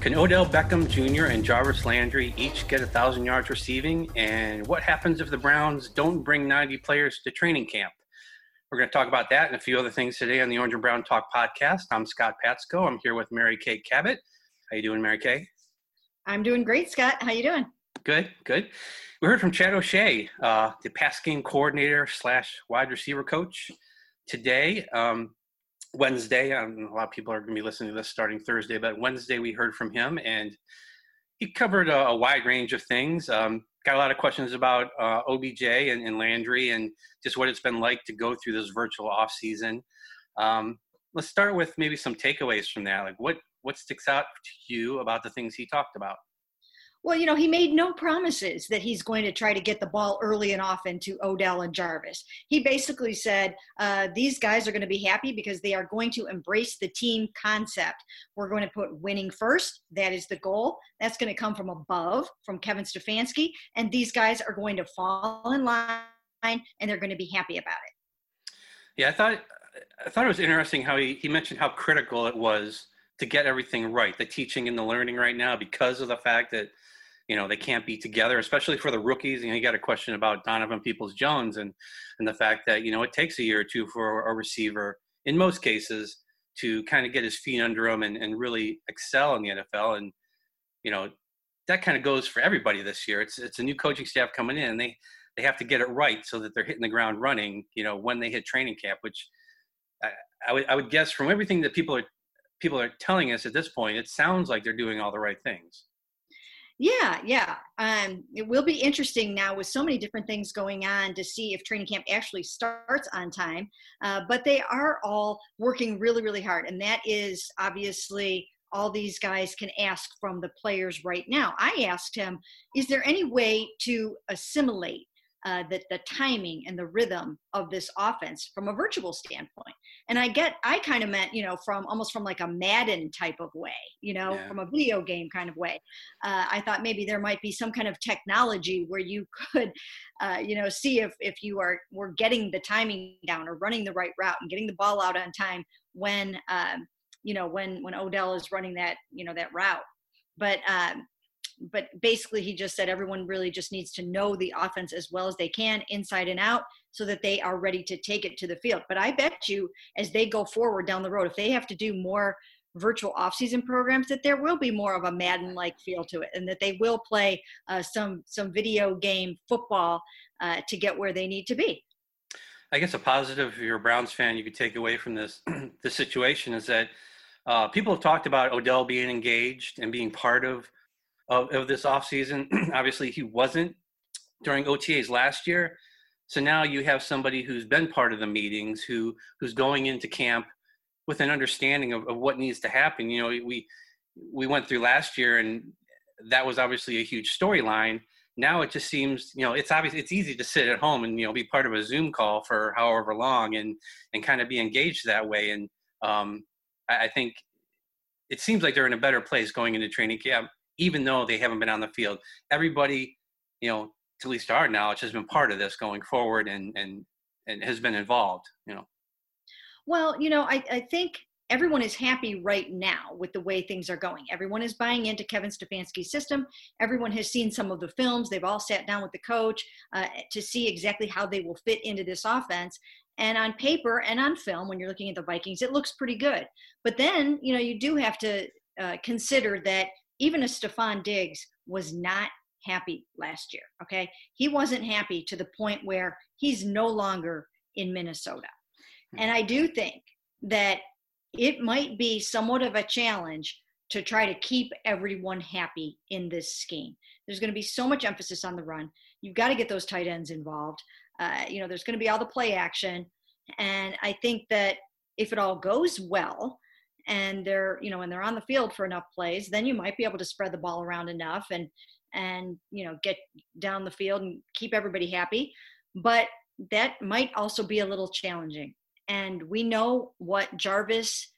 Can Odell Beckham Jr. and Jarvis Landry each get a thousand yards receiving? And what happens if the Browns don't bring 90 players to training camp? We're going to talk about that and a few other things today on the Orange and Brown Talk podcast. I'm Scott Patsko. I'm here with Mary Kay Cabot. How you doing, Mary Kay? I'm doing great, Scott. How you doing? Good, good. We heard from Chad O'Shea, uh, the pass game coordinator slash wide receiver coach today. Um, Wednesday. Um, a lot of people are going to be listening to this starting Thursday, but Wednesday we heard from him, and he covered a, a wide range of things. Um, got a lot of questions about uh, OBJ and, and, Landry, and just what it's been like to go through this virtual off season. Um, let's start with maybe some takeaways from that. Like, what what sticks out to you about the things he talked about? Well, you know, he made no promises that he's going to try to get the ball early and often to Odell and Jarvis. He basically said uh, these guys are going to be happy because they are going to embrace the team concept. We're going to put winning first. That is the goal. That's going to come from above, from Kevin Stefanski. And these guys are going to fall in line and they're going to be happy about it. Yeah, I thought I thought it was interesting how he, he mentioned how critical it was to get everything right, the teaching and the learning right now, because of the fact that you know they can't be together, especially for the rookies. You know, you got a question about Donovan Peoples Jones and and the fact that you know it takes a year or two for a receiver in most cases to kind of get his feet under him and, and really excel in the NFL. And you know that kind of goes for everybody this year. It's it's a new coaching staff coming in, they they have to get it right so that they're hitting the ground running. You know when they hit training camp, which I, I would I would guess from everything that people are people are telling us at this point, it sounds like they're doing all the right things. Yeah, yeah. Um, it will be interesting now with so many different things going on to see if training camp actually starts on time. Uh, but they are all working really, really hard. And that is obviously all these guys can ask from the players right now. I asked him, is there any way to assimilate uh, the, the timing and the rhythm of this offense from a virtual standpoint. And I get, I kind of meant, you know, from almost from like a Madden type of way, you know, yeah. from a video game kind of way. Uh, I thought maybe there might be some kind of technology where you could, uh, you know, see if, if you are, were getting the timing down or running the right route and getting the ball out on time when, um, you know, when, when Odell is running that, you know, that route. But um, but basically he just said everyone really just needs to know the offense as well as they can inside and out so that they are ready to take it to the field but i bet you as they go forward down the road if they have to do more virtual offseason programs that there will be more of a madden like feel to it and that they will play uh, some some video game football uh, to get where they need to be i guess a positive if you're a browns fan you could take away from this this situation is that uh, people have talked about odell being engaged and being part of of, of this offseason. Obviously, he wasn't during OTAs last year. So now you have somebody who's been part of the meetings, who who's going into camp with an understanding of, of what needs to happen. You know, we we went through last year, and that was obviously a huge storyline. Now it just seems, you know, it's obvious it's easy to sit at home and you know be part of a Zoom call for however long and and kind of be engaged that way. And um, I, I think it seems like they're in a better place going into training camp even though they haven't been on the field. Everybody, you know, to least our knowledge, has been part of this going forward and and and has been involved. You know. Well, you know, I, I think everyone is happy right now with the way things are going. Everyone is buying into Kevin Stefanski's system. Everyone has seen some of the films. They've all sat down with the coach uh, to see exactly how they will fit into this offense. And on paper and on film, when you're looking at the Vikings, it looks pretty good. But then, you know, you do have to uh, consider that even a Stefon Diggs was not happy last year. Okay. He wasn't happy to the point where he's no longer in Minnesota. Hmm. And I do think that it might be somewhat of a challenge to try to keep everyone happy in this scheme. There's going to be so much emphasis on the run. You've got to get those tight ends involved. Uh, you know, there's going to be all the play action. And I think that if it all goes well, and they're you know and they're on the field for enough plays then you might be able to spread the ball around enough and and you know get down the field and keep everybody happy but that might also be a little challenging and we know what jarvis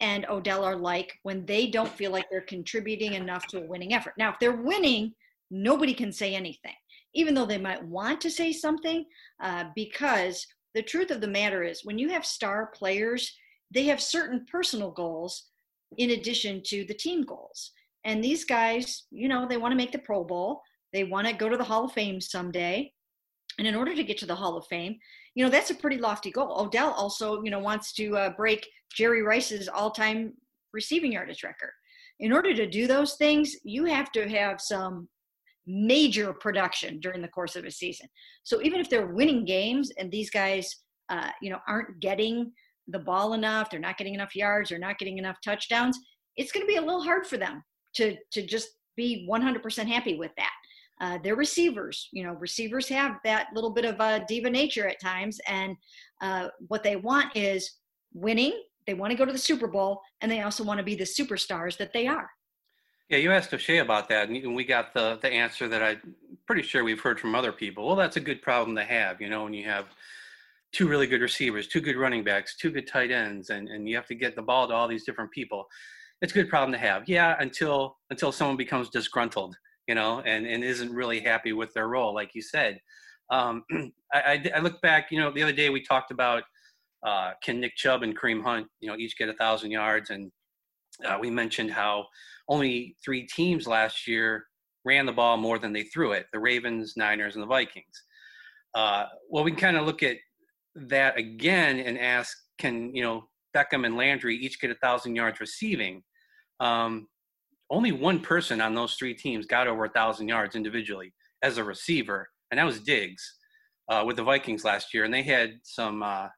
and odell are like when they don't feel like they're contributing enough to a winning effort now if they're winning nobody can say anything even though they might want to say something uh, because the truth of the matter is when you have star players they have certain personal goals in addition to the team goals. And these guys, you know, they want to make the Pro Bowl. They want to go to the Hall of Fame someday. And in order to get to the Hall of Fame, you know, that's a pretty lofty goal. Odell also, you know, wants to uh, break Jerry Rice's all time receiving yardage record. In order to do those things, you have to have some major production during the course of a season. So even if they're winning games and these guys, uh, you know, aren't getting the ball enough, they're not getting enough yards, they're not getting enough touchdowns, it's going to be a little hard for them to to just be 100% happy with that. Uh, they're receivers. You know, receivers have that little bit of a diva nature at times, and uh, what they want is winning. They want to go to the Super Bowl, and they also want to be the superstars that they are. Yeah, you asked O'Shea about that, and we got the the answer that I'm pretty sure we've heard from other people. Well, that's a good problem to have, you know, when you have two really good receivers, two good running backs, two good tight ends, and, and you have to get the ball to all these different people. It's a good problem to have. Yeah, until until someone becomes disgruntled, you know, and, and isn't really happy with their role, like you said. Um, I, I, I look back, you know, the other day we talked about uh, can Nick Chubb and Kareem Hunt, you know, each get a thousand yards, and uh, we mentioned how only three teams last year ran the ball more than they threw it the Ravens, Niners, and the Vikings. Uh, well, we can kind of look at that again and ask can, you know, Beckham and Landry each get a thousand yards receiving? Um, only one person on those three teams got over a thousand yards individually as a receiver, and that was Diggs uh, with the Vikings last year. And they had some uh,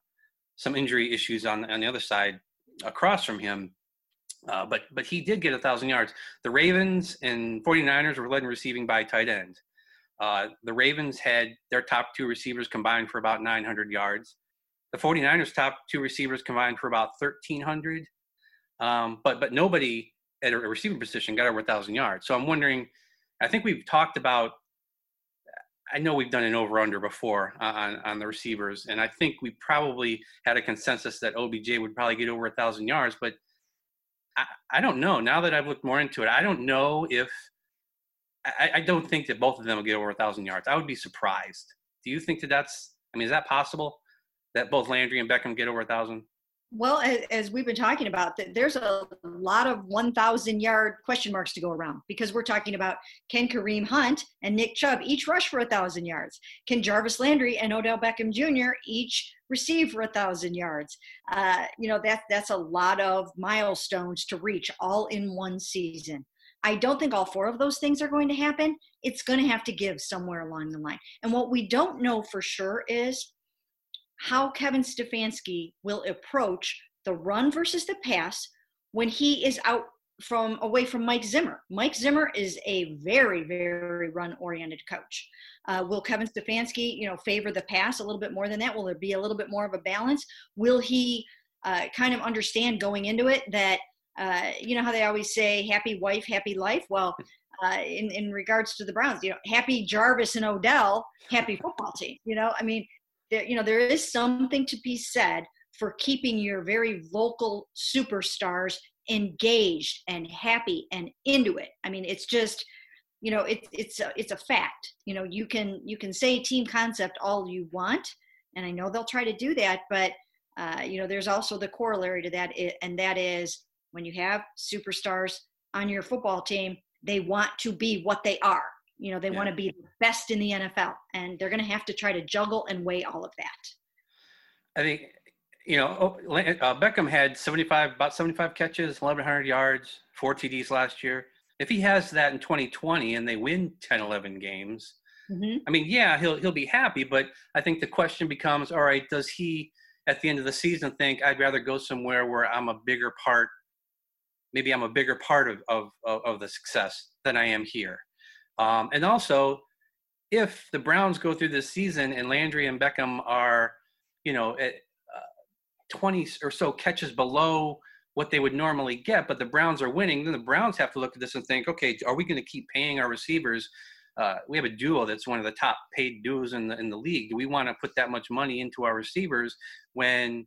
some injury issues on on the other side across from him. Uh, but but he did get a thousand yards. The Ravens and 49ers were led in receiving by tight end. Uh, the Ravens had their top two receivers combined for about 900 yards. The 49ers top two receivers combined for about 1,300. Um, but but nobody at a receiving position got over a thousand yards. So I'm wondering. I think we've talked about. I know we've done an over under before on on the receivers, and I think we probably had a consensus that OBJ would probably get over a thousand yards, but I, I don't know. Now that I've looked more into it, I don't know if I, I don't think that both of them will get over a thousand yards. I would be surprised. Do you think that that's? I mean, is that possible that both Landry and Beckham get over a thousand? Well, as we've been talking about, there's a lot of 1,000 yard question marks to go around because we're talking about can Kareem Hunt and Nick Chubb each rush for a 1,000 yards? Can Jarvis Landry and Odell Beckham Jr. each receive for a 1,000 yards? Uh, you know, that, that's a lot of milestones to reach all in one season. I don't think all four of those things are going to happen. It's going to have to give somewhere along the line. And what we don't know for sure is how Kevin Stefanski will approach the run versus the pass when he is out from away from Mike Zimmer. Mike Zimmer is a very, very run-oriented coach. Uh, will Kevin Stefanski, you know, favor the pass a little bit more than that? Will there be a little bit more of a balance? Will he uh, kind of understand going into it that, uh, you know, how they always say, "Happy wife, happy life." Well, uh, in in regards to the Browns, you know, happy Jarvis and Odell, happy football team. You know, I mean, there, you know, there is something to be said for keeping your very vocal superstars engaged and happy and into it. I mean, it's just, you know, it's it's a, it's a fact. You know, you can you can say team concept all you want, and I know they'll try to do that, but uh, you know, there's also the corollary to that, and that is when you have superstars on your football team, they want to be what they are. You know, they yeah. want to be the best in the NFL, and they're going to have to try to juggle and weigh all of that. I think, you know, oh, uh, Beckham had 75, about 75 catches, 1,100 yards, four TDs last year. If he has that in 2020 and they win 10, 11 games, mm-hmm. I mean, yeah, he'll he'll be happy. But I think the question becomes, all right, does he at the end of the season think I'd rather go somewhere where I'm a bigger part? Maybe I'm a bigger part of of, of the success than I am here. Um, and also, if the Browns go through this season and Landry and Beckham are, you know, at uh, 20 or so catches below what they would normally get, but the Browns are winning, then the Browns have to look at this and think, okay, are we going to keep paying our receivers? Uh, we have a duo that's one of the top paid duos in the in the league. Do we want to put that much money into our receivers when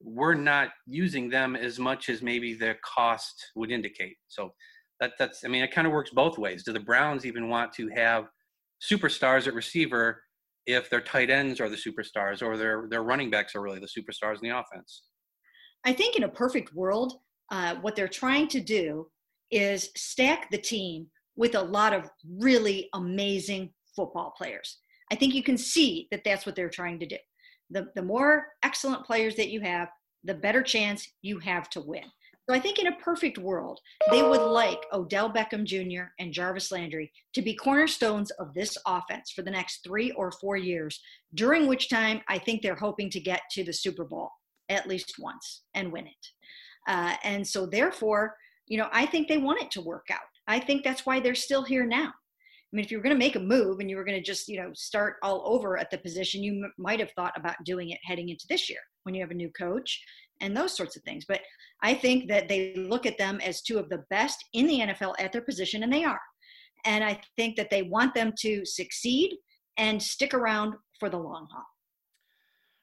we're not using them as much as maybe their cost would indicate? So that that's I mean it kind of works both ways. Do the Browns even want to have superstars at receiver if their tight ends are the superstars or their their running backs are really the superstars in the offense? I think in a perfect world, uh, what they're trying to do is stack the team with a lot of really amazing football players. I think you can see that that's what they're trying to do. The, the more excellent players that you have, the better chance you have to win. So I think in a perfect world, they would like Odell Beckham Jr. and Jarvis Landry to be cornerstones of this offense for the next three or four years, during which time I think they're hoping to get to the Super Bowl at least once and win it. Uh, and so therefore, you know, I think they want it to work out. I think that's why they're still here now. I mean, if you were going to make a move and you were going to just, you know, start all over at the position, you m- might have thought about doing it heading into this year when you have a new coach and those sorts of things. But I think that they look at them as two of the best in the NFL at their position, and they are. And I think that they want them to succeed and stick around for the long haul.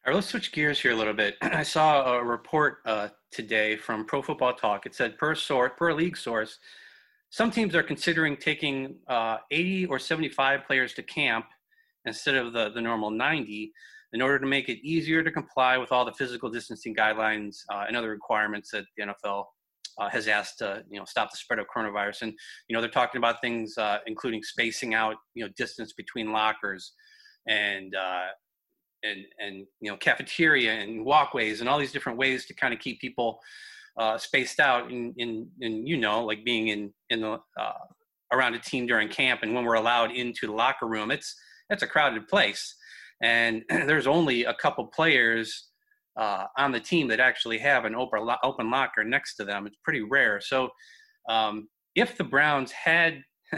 All right, let's switch gears here a little bit. I saw a report uh, today from Pro Football Talk. It said per source, per league source, some teams are considering taking uh, 80 or 75 players to camp instead of the, the normal 90 in order to make it easier to comply with all the physical distancing guidelines uh, and other requirements that the NFL uh, has asked to you know stop the spread of coronavirus. And you know they're talking about things uh, including spacing out you know distance between lockers and uh, and and you know cafeteria and walkways and all these different ways to kind of keep people uh, spaced out. And in, in you know like being in in the uh, around a team during camp and when we're allowed into the locker room, it's it's a crowded place and there's only a couple players uh, on the team that actually have an open open locker next to them. It's pretty rare. So um, if the Browns had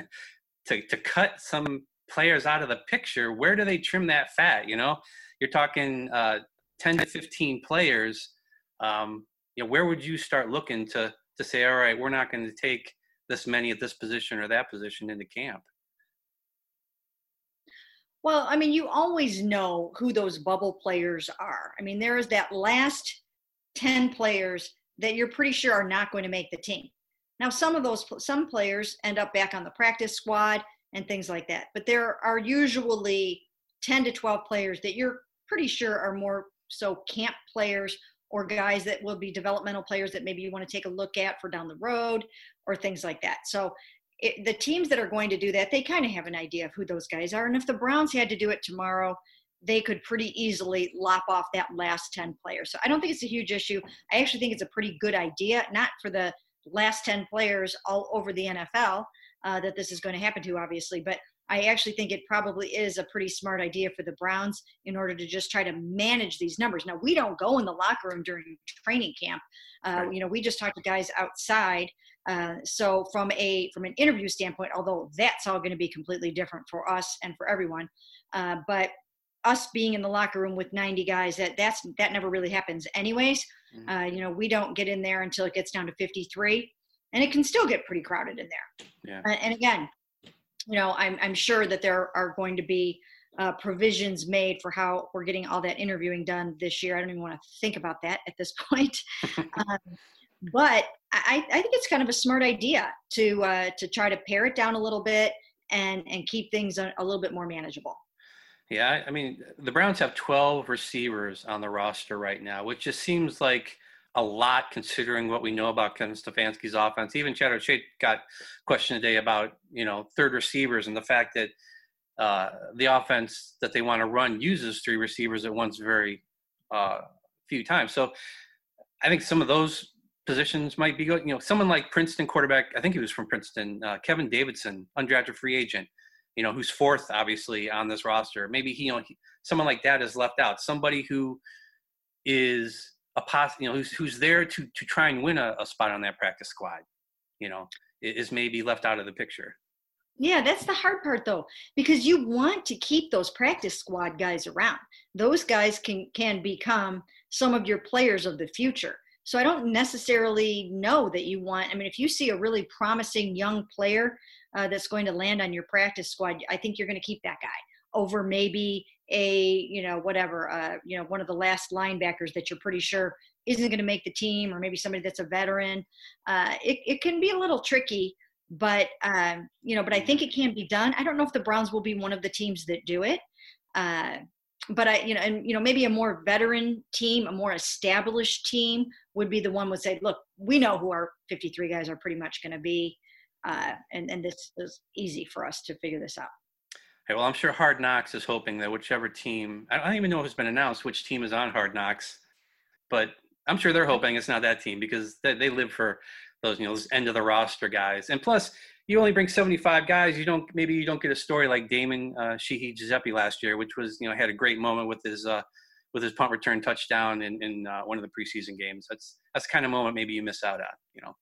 to to cut some players out of the picture, where do they trim that fat? You know, you're talking uh, 10 to 15 players. Um, you know, where would you start looking to to say, all right, we're not going to take this many at this position or that position into camp? Well, I mean, you always know who those bubble players are. I mean, there is that last 10 players that you're pretty sure are not going to make the team. Now, some of those, some players end up back on the practice squad and things like that. But there are usually 10 to 12 players that you're pretty sure are more so camp players or guys that will be developmental players that maybe you want to take a look at for down the road or things like that. So it, the teams that are going to do that, they kind of have an idea of who those guys are. And if the Browns had to do it tomorrow, they could pretty easily lop off that last 10 players. So I don't think it's a huge issue. I actually think it's a pretty good idea, not for the last 10 players all over the NFL uh, that this is going to happen to, obviously, but I actually think it probably is a pretty smart idea for the Browns in order to just try to manage these numbers. Now, we don't go in the locker room during training camp. Uh, you know, we just talk to guys outside uh, so from a from an interview standpoint, although that's all going to be completely different for us and for everyone, uh, but us being in the locker room with 90 guys, that that's that never really happens anyways. Mm-hmm. Uh, you know, we don't get in there until it gets down to 53, and it can still get pretty crowded in there. Yeah. Uh, and again, you know, I'm I'm sure that there are going to be uh, provisions made for how we're getting all that interviewing done this year. I don't even want to think about that at this point. um, but I, I think it's kind of a smart idea to uh, to try to pare it down a little bit and and keep things a, a little bit more manageable. Yeah, I mean the Browns have 12 receivers on the roster right now, which just seems like a lot considering what we know about Kevin Stefanski's offense. Even Chad O'Shea got questioned today about you know third receivers and the fact that uh, the offense that they want to run uses three receivers at once very uh, few times. So I think some of those positions might be good. You know, someone like Princeton quarterback, I think he was from Princeton, uh, Kevin Davidson, undrafted free agent, you know, who's fourth obviously on this roster. Maybe he, you know, he, someone like that is left out. Somebody who is a pos, you know, who's who's there to to try and win a, a spot on that practice squad, you know, is maybe left out of the picture. Yeah, that's the hard part though, because you want to keep those practice squad guys around. Those guys can can become some of your players of the future. So I don't necessarily know that you want. I mean, if you see a really promising young player uh, that's going to land on your practice squad, I think you're going to keep that guy over maybe a you know whatever uh, you know one of the last linebackers that you're pretty sure isn't going to make the team, or maybe somebody that's a veteran. Uh, it it can be a little tricky, but um, you know, but I think it can be done. I don't know if the Browns will be one of the teams that do it. Uh, but I, you know, and you know, maybe a more veteran team, a more established team would be the one would say, look, we know who our 53 guys are pretty much going to be, uh, and and this is easy for us to figure this out. Hey, well, I'm sure Hard Knocks is hoping that whichever team, I don't even know if it's been announced which team is on Hard Knocks, but I'm sure they're hoping it's not that team because they, they live for those, you know, those end of the roster guys. And plus, you only bring 75 guys. You don't maybe you don't get a story like Damon uh, Sheehy Guiseppi last year, which was you know had a great moment with his uh, with his punt return touchdown in, in uh, one of the preseason games. That's that's kind of moment maybe you miss out on. You know.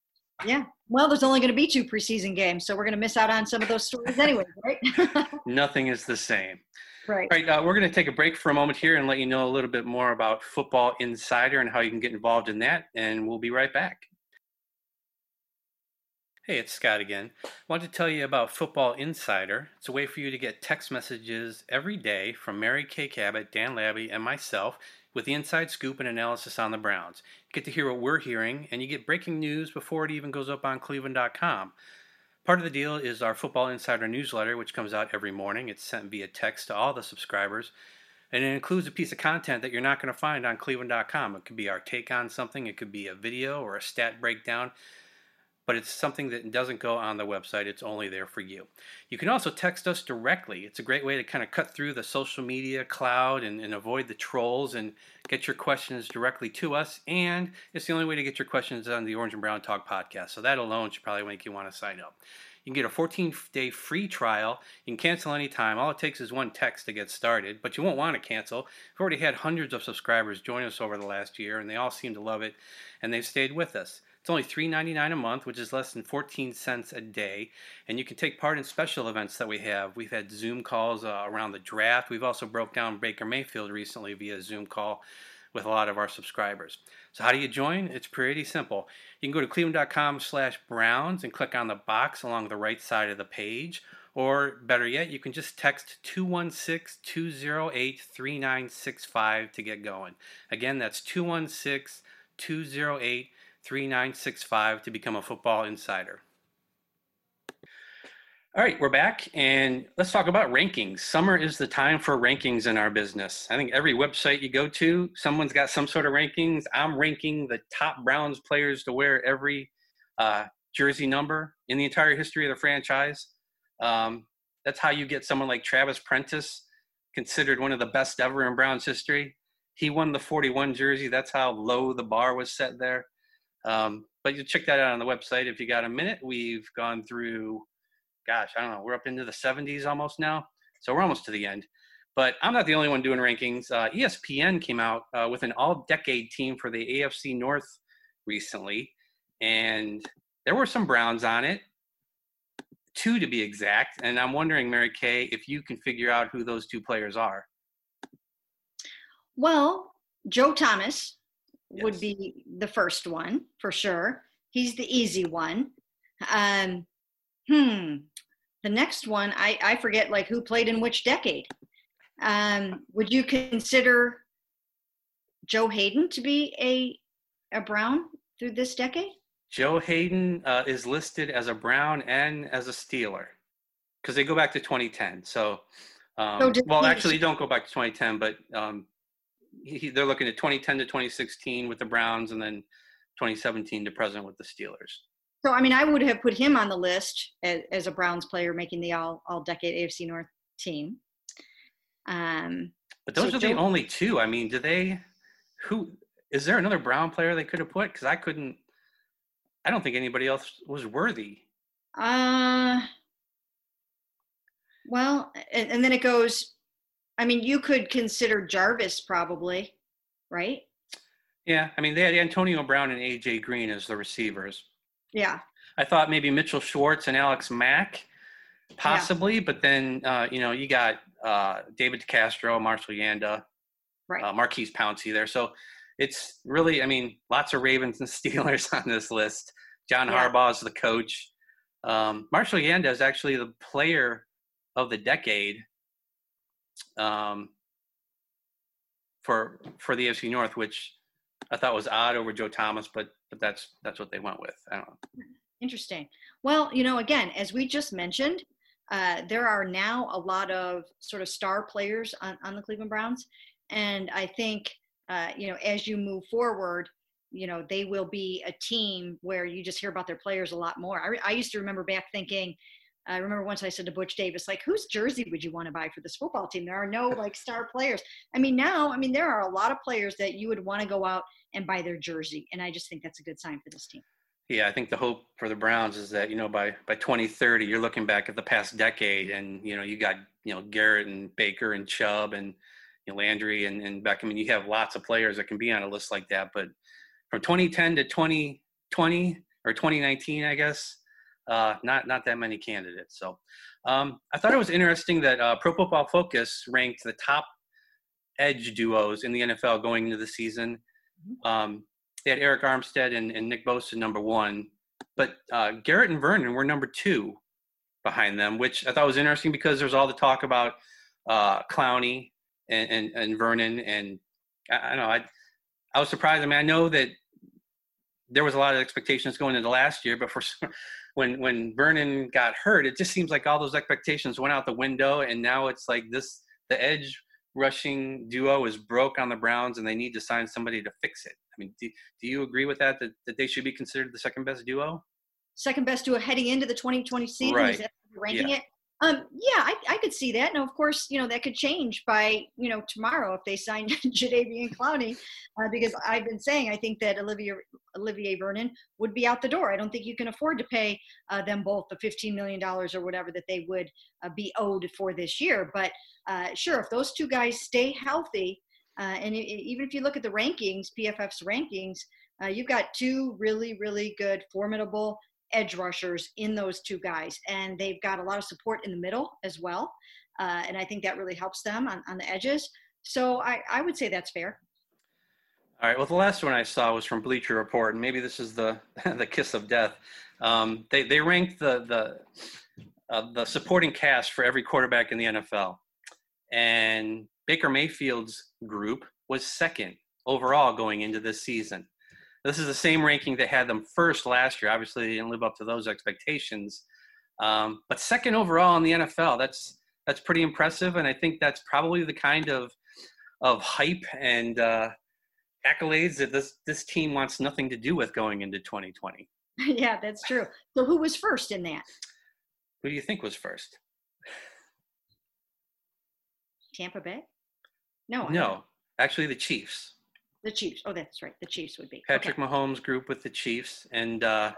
Yeah. Well, there's only going to be two preseason games, so we're going to miss out on some of those stories anyway, right? Nothing is the same. Right. All right. Uh, we're going to take a break for a moment here and let you know a little bit more about Football Insider and how you can get involved in that, and we'll be right back. Hey, it's Scott again. I want to tell you about Football Insider. It's a way for you to get text messages every day from Mary Kay Cabot, Dan Labbe, and myself with the inside scoop and analysis on the Browns. You get to hear what we're hearing, and you get breaking news before it even goes up on Cleveland.com. Part of the deal is our Football Insider newsletter, which comes out every morning. It's sent via text to all the subscribers, and it includes a piece of content that you're not going to find on Cleveland.com. It could be our take on something, it could be a video or a stat breakdown but it's something that doesn't go on the website. It's only there for you. You can also text us directly. It's a great way to kind of cut through the social media cloud and, and, avoid the trolls and get your questions directly to us. And it's the only way to get your questions on the Orange and Brown Talk podcast. So that alone should probably make you want to sign up. You can get a 14 day free trial. You can cancel anytime. All it takes is one text to get started, but you won't want to cancel. We've already had hundreds of subscribers join us over the last year, and they all seem to love it, and they've stayed with us. It's only $3.99 a month, which is less than 14 cents a day. And you can take part in special events that we have. We've had Zoom calls uh, around the draft. We've also broke down Baker Mayfield recently via Zoom call with a lot of our subscribers. So how do you join? It's pretty simple. You can go to cleveland.com slash browns and click on the box along the right side of the page. Or better yet, you can just text 216 208 3965 to get going. Again, that's 216 208 3965 to become a football insider. All right, we're back and let's talk about rankings. Summer is the time for rankings in our business. I think every website you go to, someone's got some sort of rankings. I'm ranking the top Browns players to wear every uh, jersey number in the entire history of the franchise. Um, that's how you get someone like Travis Prentice, considered one of the best ever in Browns history. He won the 41 jersey. That's how low the bar was set there. Um, but you check that out on the website if you got a minute. We've gone through, gosh, I don't know, we're up into the 70s almost now. So we're almost to the end. But I'm not the only one doing rankings. Uh, ESPN came out uh, with an all decade team for the AFC North recently. And there were some Browns on it, two to be exact. And I'm wondering, Mary Kay, if you can figure out who those two players are. Well, Joe Thomas yes. would be the first one for sure. He's the easy one. Um, hmm. The next one, I, I forget like who played in which decade. Um, would you consider Joe Haden to be a a Brown through this decade? Joe Haden uh, is listed as a Brown and as a Steeler because they go back to 2010. So, um, so well, actually, don't go back to 2010, but um, he, they're looking at 2010 to 2016 with the Browns, and then 2017 to present with the Steelers. So, I mean, I would have put him on the list as, as a Browns player making the all all decade AFC North team. Um, but those so are Joe, the only two. I mean, do they? Who is there another Brown player they could have put? Because I couldn't. I don't think anybody else was worthy. Uh. Well, and, and then it goes I mean, you could consider Jarvis probably, right? Yeah, I mean, they had Antonio Brown and AJ Green as the receivers. Yeah. I thought maybe Mitchell Schwartz and Alex Mack, possibly, yeah. but then uh, you know you got uh, David DeCastro, Marshall Yanda, right. uh, Maurkice Pouncey there. So it's really, I mean, lots of Ravens and Steelers on this list. John yeah. Harbaugh is the coach. Um, Marshall Yanda is actually the player of the decade um, for for the AFC North, which I thought was odd over Joe Thomas, but but that's that's what they went with. I don't know. Interesting. Well, you know, again, as we just mentioned, uh, there are now a lot of sort of star players on, on the Cleveland Browns. And I think, uh, you know, as you move forward, you know, they will be a team where you just hear about their players a lot more. I, re- I used to remember back thinking, I remember once I said to Butch Davis, like, whose jersey would you want to buy for this football team? There are no like star players. I mean, now, I mean, there are a lot of players that you would want to go out and buy their jersey. And I just think that's a good sign for this team. Yeah, I think the hope for the Browns is that, you know, by, by 2030, you're looking back at the past decade and, you know, you got, you know, Garrett and Baker and Chubb and you know, Landry and, and Beckham. And you have lots of players that can be on a list like that. But from 2010 to 2020 or 2019, I guess, uh, not not that many candidates. So um, I thought it was interesting that uh, Pro Football Focus ranked the top edge duos in the NFL going into the season. Mm-hmm. Um, they had Arik Armstead and, and, Nick Bosa number one, but uh, Garrett and Vernon were number two behind them, which I thought was interesting because there's all the talk about uh, Clowney and, and, and Vernon, and I, I, don't know. I I was surprised. I mean, I know that there was a lot of expectations going into last year, but for when when Vernon got hurt, it just seems like all those expectations went out the window, and now it's like this: the edge rushing duo is broke on the Browns, and they need to sign somebody to fix it. I mean, do, do you agree with that, that? That they should be considered the second best duo? Second best duo heading into the 2020 season. Right. Is that ranking yeah. it? Um, yeah, I, I could see that. Now, of course, you know that could change by you know tomorrow if they sign Jadeveon Clowney, uh, because I've been saying I think that Olivia Olivier Vernon would be out the door. I don't think you can afford to pay uh, them both the fifteen million dollars or whatever that they would uh, be owed for this year. But uh, sure, if those two guys stay healthy, uh, and it, even if you look at the rankings, PFF's rankings, uh, you've got two really, really good, formidable edge rushers in those two guys. And they've got a lot of support in the middle as well. Uh, and I think that really helps them on, on the edges. So I, I would say that's fair. All right. Well, the last one I saw was from Bleacher Report, and maybe this is the the kiss of death. Um, they they ranked the the uh, the supporting cast for every quarterback in the NFL, and Baker Mayfield's group was second overall going into this season. This is the same ranking that had them first last year. Obviously, they didn't live up to those expectations, um, but second overall in the NFL. That's that's pretty impressive, and I think that's probably the kind of of hype and uh, accolades that this this team wants nothing to do with going into 2020. yeah, that's true. So, who was first in that? Who do you think was first? Tampa Bay? No. No, actually, the Chiefs. The Chiefs. Oh, that's right. The Chiefs would be Patrick okay. Mahomes group with the Chiefs, and uh,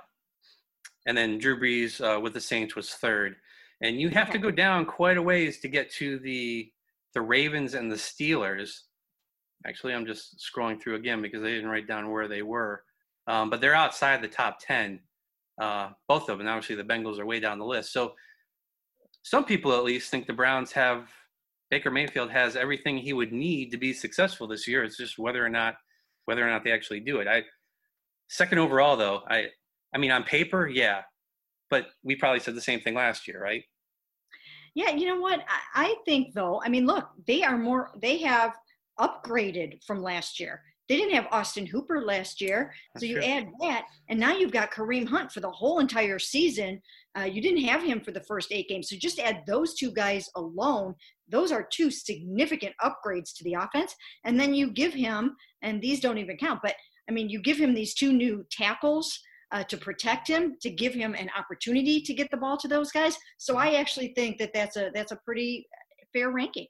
and then Drew Brees uh, with the Saints was third. And you have okay. to go down quite a ways to get to the the Ravens and the Steelers. Actually, I'm just scrolling through again because they didn't write down where they were, um, but they're outside the top ten. Uh, both of them. Obviously, the Bengals are way down the list. So some people at least think the Browns have Baker Mayfield has everything he would need to be successful this year. It's just whether or not whether or not they actually do it. I second overall though, I I mean on paper, yeah. But we probably said the same thing last year, right? Yeah, you know what? I, I think though, I mean, look, they are more they have upgraded from last year. They didn't have Austin Hooper last year. That's so you true. add that, and now you've got Kareem Hunt for the whole entire season. Uh, you didn't have him for the first eight games. So just add those two guys alone. Those are two significant upgrades to the offense. And then you give him, and these don't even count, but I mean, you give him these two new tackles uh, to protect him, to give him an opportunity to get the ball to those guys. So I actually think that that's a that's a pretty fair ranking.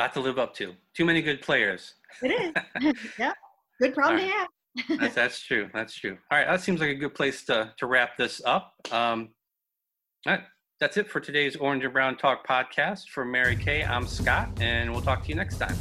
Got to live up to. Too many good players. It is. yeah. Good problem right. to have that's, that's true. That's true. All right, that seems like a good place to to wrap this up. Um, all right, that's it for today's Orange and Brown Talk podcast. For Mary Kay, I'm Scott, and we'll talk to you next time.